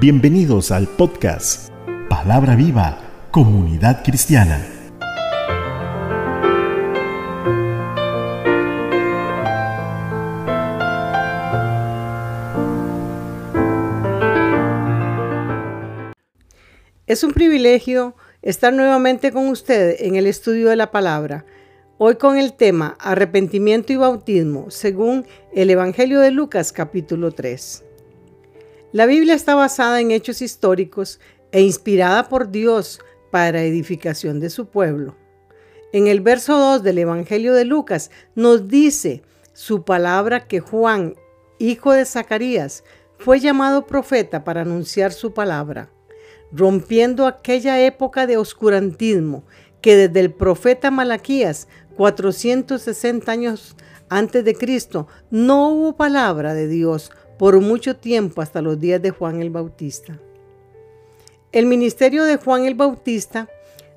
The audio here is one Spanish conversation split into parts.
Bienvenidos al podcast Palabra Viva, Comunidad Cristiana. Es un privilegio estar nuevamente con usted en el estudio de la palabra. Hoy con el tema Arrepentimiento y Bautismo, según el Evangelio de Lucas capítulo 3. La Biblia está basada en hechos históricos e inspirada por Dios para edificación de su pueblo. En el verso 2 del Evangelio de Lucas nos dice su palabra que Juan, hijo de Zacarías, fue llamado profeta para anunciar su palabra, rompiendo aquella época de oscurantismo que desde el profeta Malaquías 460 años antes de Cristo, no hubo palabra de Dios por mucho tiempo hasta los días de Juan el Bautista. El ministerio de Juan el Bautista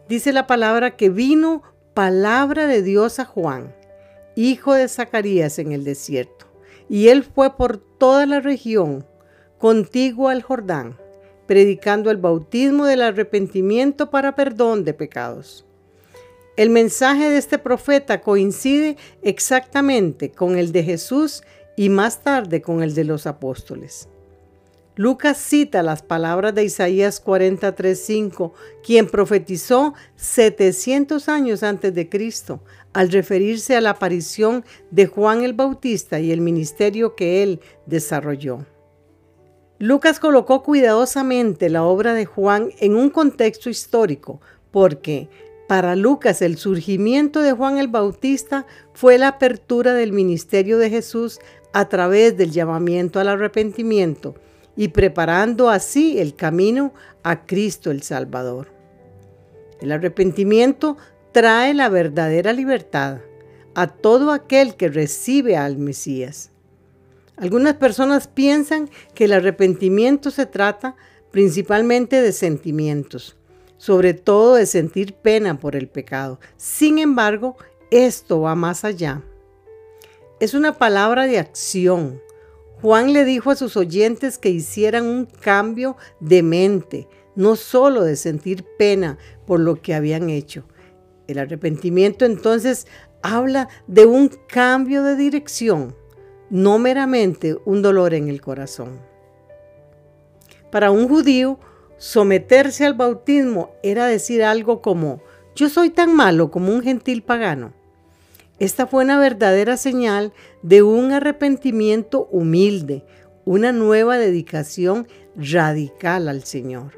dice la palabra que vino palabra de Dios a Juan, hijo de Zacarías en el desierto, y él fue por toda la región contigua al Jordán, predicando el bautismo del arrepentimiento para perdón de pecados. El mensaje de este profeta coincide exactamente con el de Jesús y más tarde con el de los apóstoles. Lucas cita las palabras de Isaías 43:5, quien profetizó 700 años antes de Cristo, al referirse a la aparición de Juan el Bautista y el ministerio que él desarrolló. Lucas colocó cuidadosamente la obra de Juan en un contexto histórico, porque para Lucas, el surgimiento de Juan el Bautista fue la apertura del ministerio de Jesús a través del llamamiento al arrepentimiento y preparando así el camino a Cristo el Salvador. El arrepentimiento trae la verdadera libertad a todo aquel que recibe al Mesías. Algunas personas piensan que el arrepentimiento se trata principalmente de sentimientos sobre todo de sentir pena por el pecado. Sin embargo, esto va más allá. Es una palabra de acción. Juan le dijo a sus oyentes que hicieran un cambio de mente, no solo de sentir pena por lo que habían hecho. El arrepentimiento entonces habla de un cambio de dirección, no meramente un dolor en el corazón. Para un judío, Someterse al bautismo era decir algo como, yo soy tan malo como un gentil pagano. Esta fue una verdadera señal de un arrepentimiento humilde, una nueva dedicación radical al Señor.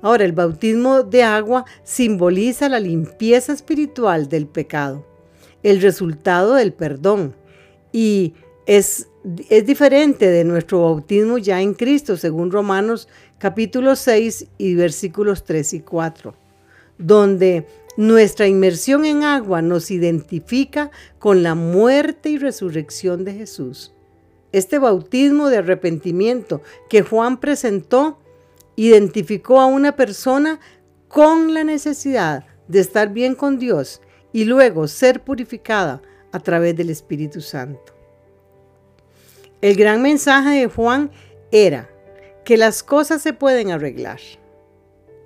Ahora, el bautismo de agua simboliza la limpieza espiritual del pecado, el resultado del perdón, y es, es diferente de nuestro bautismo ya en Cristo, según Romanos capítulo 6 y versículos 3 y 4, donde nuestra inmersión en agua nos identifica con la muerte y resurrección de Jesús. Este bautismo de arrepentimiento que Juan presentó identificó a una persona con la necesidad de estar bien con Dios y luego ser purificada a través del Espíritu Santo. El gran mensaje de Juan era, que las cosas se pueden arreglar.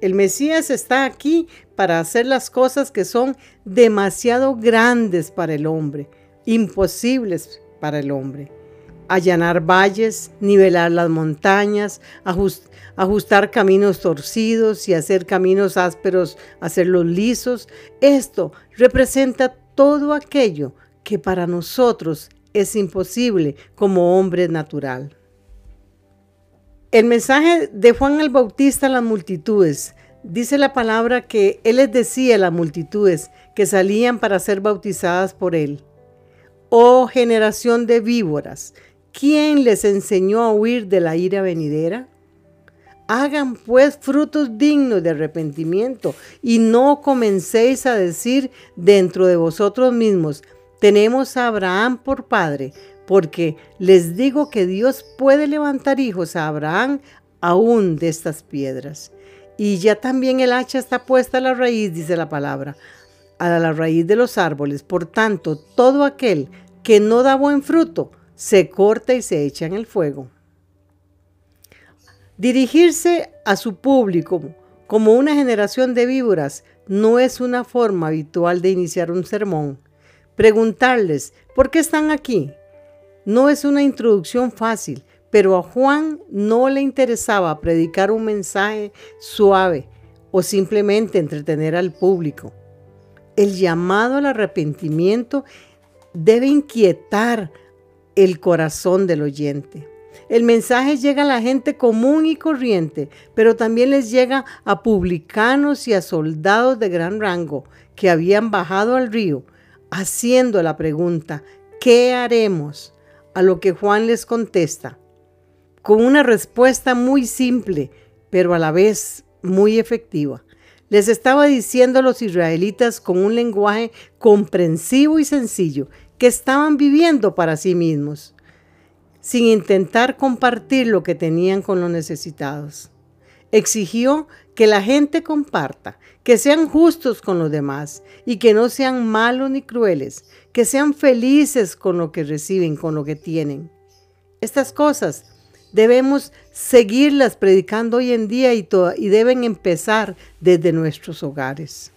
El Mesías está aquí para hacer las cosas que son demasiado grandes para el hombre, imposibles para el hombre. Allanar valles, nivelar las montañas, ajustar caminos torcidos y hacer caminos ásperos, hacerlos lisos. Esto representa todo aquello que para nosotros es imposible como hombre natural. El mensaje de Juan el Bautista a las multitudes. Dice la palabra que él les decía a las multitudes que salían para ser bautizadas por él. Oh generación de víboras, ¿quién les enseñó a huir de la ira venidera? Hagan pues frutos dignos de arrepentimiento y no comencéis a decir dentro de vosotros mismos, tenemos a Abraham por padre, porque les digo que Dios puede levantar hijos a Abraham aún de estas piedras. Y ya también el hacha está puesta a la raíz, dice la palabra, a la raíz de los árboles. Por tanto, todo aquel que no da buen fruto, se corta y se echa en el fuego. Dirigirse a su público como una generación de víboras no es una forma habitual de iniciar un sermón. Preguntarles, ¿por qué están aquí? No es una introducción fácil, pero a Juan no le interesaba predicar un mensaje suave o simplemente entretener al público. El llamado al arrepentimiento debe inquietar el corazón del oyente. El mensaje llega a la gente común y corriente, pero también les llega a publicanos y a soldados de gran rango que habían bajado al río, haciendo la pregunta, ¿qué haremos? A lo que Juan les contesta, con una respuesta muy simple, pero a la vez muy efectiva. Les estaba diciendo a los israelitas con un lenguaje comprensivo y sencillo que estaban viviendo para sí mismos, sin intentar compartir lo que tenían con los necesitados. Exigió que la gente comparta, que sean justos con los demás y que no sean malos ni crueles, que sean felices con lo que reciben, con lo que tienen. Estas cosas debemos seguirlas predicando hoy en día y, y deben empezar desde nuestros hogares.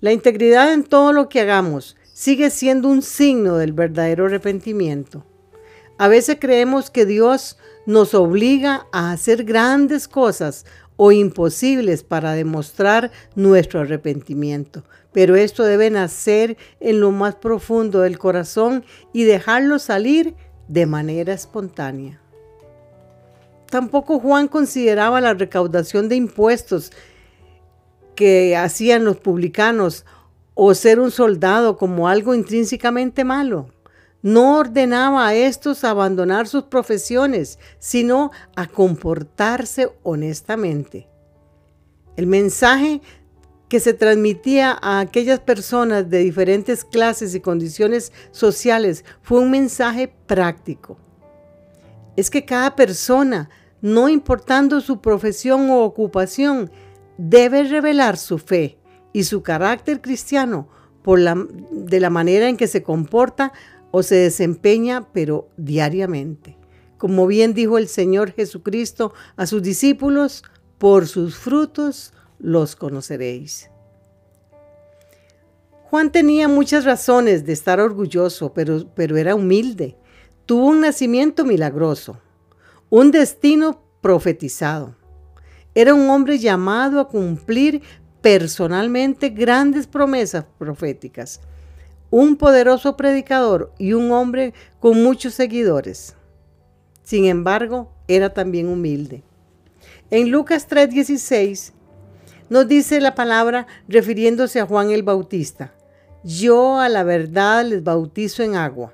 La integridad en todo lo que hagamos sigue siendo un signo del verdadero arrepentimiento. A veces creemos que Dios nos obliga a hacer grandes cosas o imposibles para demostrar nuestro arrepentimiento, pero esto debe nacer en lo más profundo del corazón y dejarlo salir de manera espontánea. Tampoco Juan consideraba la recaudación de impuestos que hacían los publicanos o ser un soldado como algo intrínsecamente malo. No ordenaba a estos abandonar sus profesiones, sino a comportarse honestamente. El mensaje que se transmitía a aquellas personas de diferentes clases y condiciones sociales fue un mensaje práctico. Es que cada persona, no importando su profesión o ocupación, debe revelar su fe y su carácter cristiano por la, de la manera en que se comporta o se desempeña, pero diariamente. Como bien dijo el Señor Jesucristo a sus discípulos, por sus frutos los conoceréis. Juan tenía muchas razones de estar orgulloso, pero, pero era humilde. Tuvo un nacimiento milagroso, un destino profetizado. Era un hombre llamado a cumplir personalmente grandes promesas proféticas, un poderoso predicador y un hombre con muchos seguidores. Sin embargo, era también humilde. En Lucas 3:16 nos dice la palabra refiriéndose a Juan el Bautista. Yo a la verdad les bautizo en agua,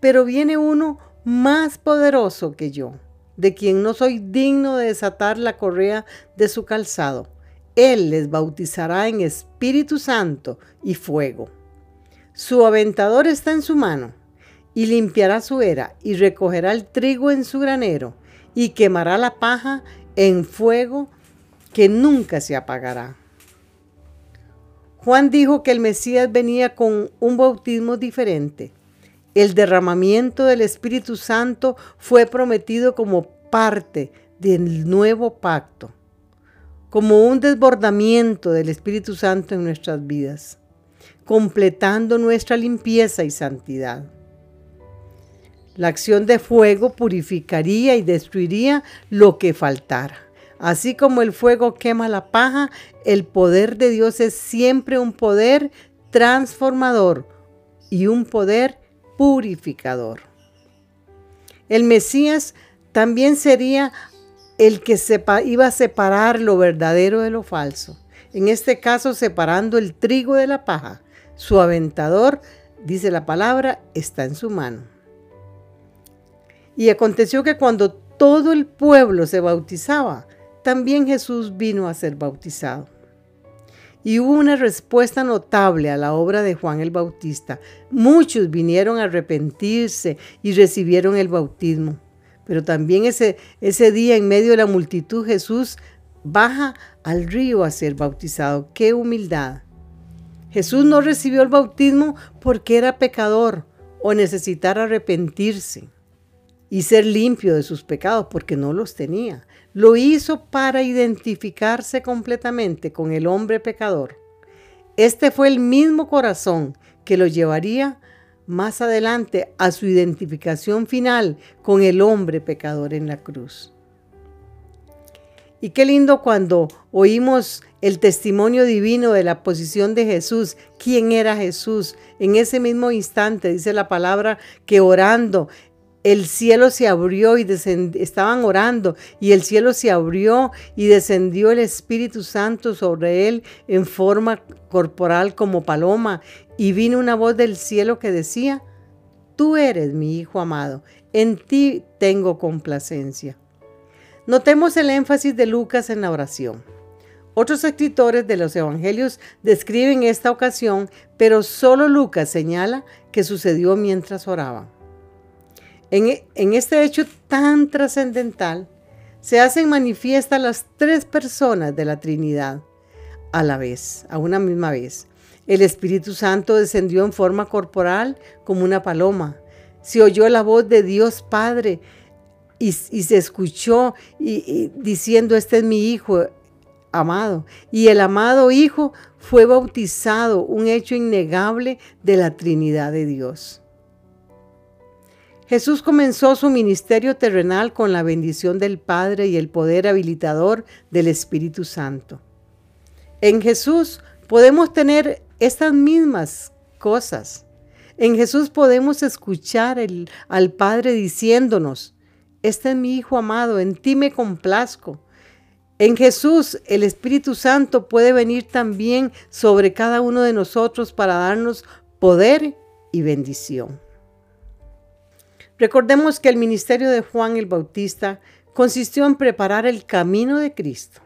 pero viene uno más poderoso que yo de quien no soy digno de desatar la correa de su calzado. Él les bautizará en Espíritu Santo y fuego. Su aventador está en su mano, y limpiará su era, y recogerá el trigo en su granero, y quemará la paja en fuego que nunca se apagará. Juan dijo que el Mesías venía con un bautismo diferente el derramamiento del Espíritu Santo fue prometido como parte del nuevo pacto, como un desbordamiento del Espíritu Santo en nuestras vidas, completando nuestra limpieza y santidad. La acción de fuego purificaría y destruiría lo que faltara. Así como el fuego quema la paja, el poder de Dios es siempre un poder transformador y un poder purificador. El Mesías también sería el que iba a separar lo verdadero de lo falso. En este caso, separando el trigo de la paja. Su aventador, dice la palabra, está en su mano. Y aconteció que cuando todo el pueblo se bautizaba, también Jesús vino a ser bautizado. Y hubo una respuesta notable a la obra de Juan el Bautista. Muchos vinieron a arrepentirse y recibieron el bautismo. Pero también ese, ese día en medio de la multitud Jesús baja al río a ser bautizado. ¡Qué humildad! Jesús no recibió el bautismo porque era pecador o necesitara arrepentirse. y ser limpio de sus pecados, porque no los tenía. Lo hizo para identificarse completamente con el hombre pecador. Este fue el mismo corazón que lo llevaría más adelante a su identificación final con el hombre pecador en la cruz. Y qué lindo cuando oímos el testimonio divino de la posición de Jesús, quién era Jesús. En ese mismo instante dice la palabra que orando el cielo se abrió y estaban orando y el cielo se abrió y descendió el Espíritu Santo sobre él en forma corporal como paloma y vino una voz del cielo que decía, tú eres mi Hijo amado, en ti tengo complacencia. Notemos el énfasis de Lucas en la oración. Otros escritores de los evangelios describen esta ocasión, pero solo Lucas señala que sucedió mientras oraba. En, en este hecho tan trascendental, se hacen manifiestas las tres personas de la Trinidad a la vez, a una misma vez. El Espíritu Santo descendió en forma corporal como una paloma. Se oyó la voz de Dios Padre y, se escuchó y, diciendo, este es mi Hijo amado. Y el amado Hijo fue bautizado, un hecho innegable de la Trinidad de Dios. Jesús comenzó su ministerio terrenal con la bendición del Padre y el poder habilitador del Espíritu Santo. En Jesús podemos tener estas mismas cosas. En Jesús podemos escuchar al Padre diciéndonos, este es mi Hijo amado, en ti me complazco. En Jesús el Espíritu Santo puede venir también sobre cada uno de nosotros para darnos poder y bendición. Recordemos que el ministerio de Juan el Bautista consistió en preparar el camino de Cristo.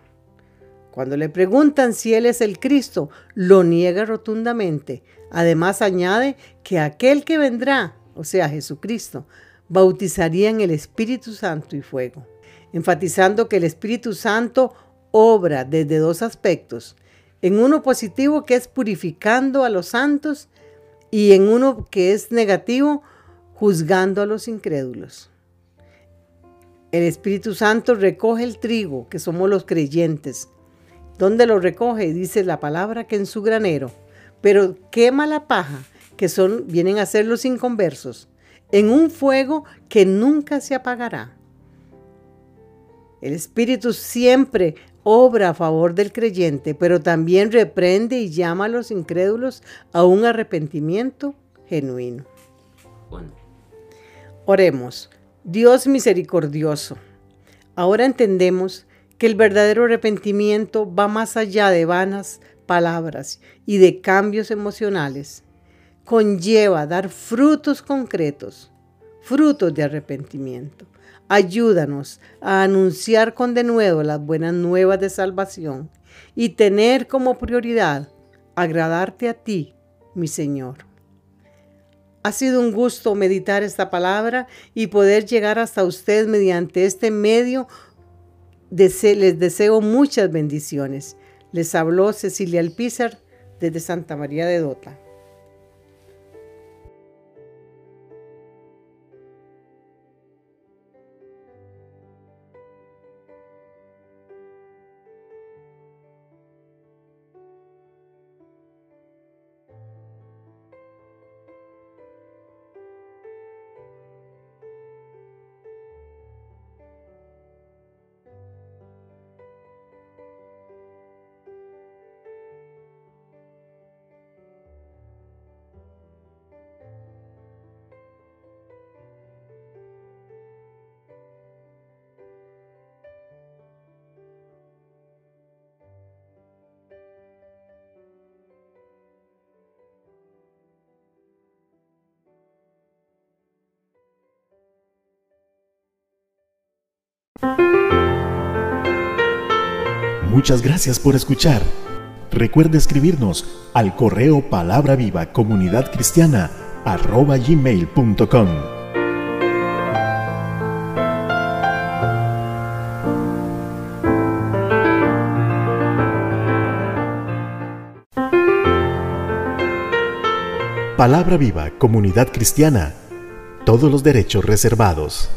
Cuando le preguntan si Él es el Cristo, lo niega rotundamente. Además añade que aquel que vendrá, o sea, Jesucristo, bautizaría en el Espíritu Santo y fuego, enfatizando que el Espíritu Santo obra desde dos aspectos, en uno positivo que es purificando a los santos y en uno que es negativo, juzgando a los incrédulos. El Espíritu Santo recoge el trigo, que somos los creyentes. ¿Dónde lo recoge? Dice la palabra que en su granero. Pero quema la paja, que son, vienen a ser los inconversos en un fuego que nunca se apagará. El Espíritu siempre obra a favor del creyente, pero también reprende y llama a los incrédulos a un arrepentimiento genuino. Oremos, Dios misericordioso. Ahora entendemos que el verdadero arrepentimiento va más allá de vanas palabras y de cambios emocionales conlleva dar frutos concretos, frutos de arrepentimiento. Ayúdanos a anunciar con denuedo las buenas nuevas de salvación y tener como prioridad agradarte a ti, mi Señor. Ha sido un gusto meditar esta palabra y poder llegar hasta usted mediante este medio. les deseo muchas bendiciones. Les habló Cecilia Alpizar desde Santa María de Dota. Muchas gracias por escuchar. Recuerde escribirnos al correo palabra viva comunidad cristiana arroba gmail.com. Palabra viva comunidad cristiana. Todos los derechos reservados.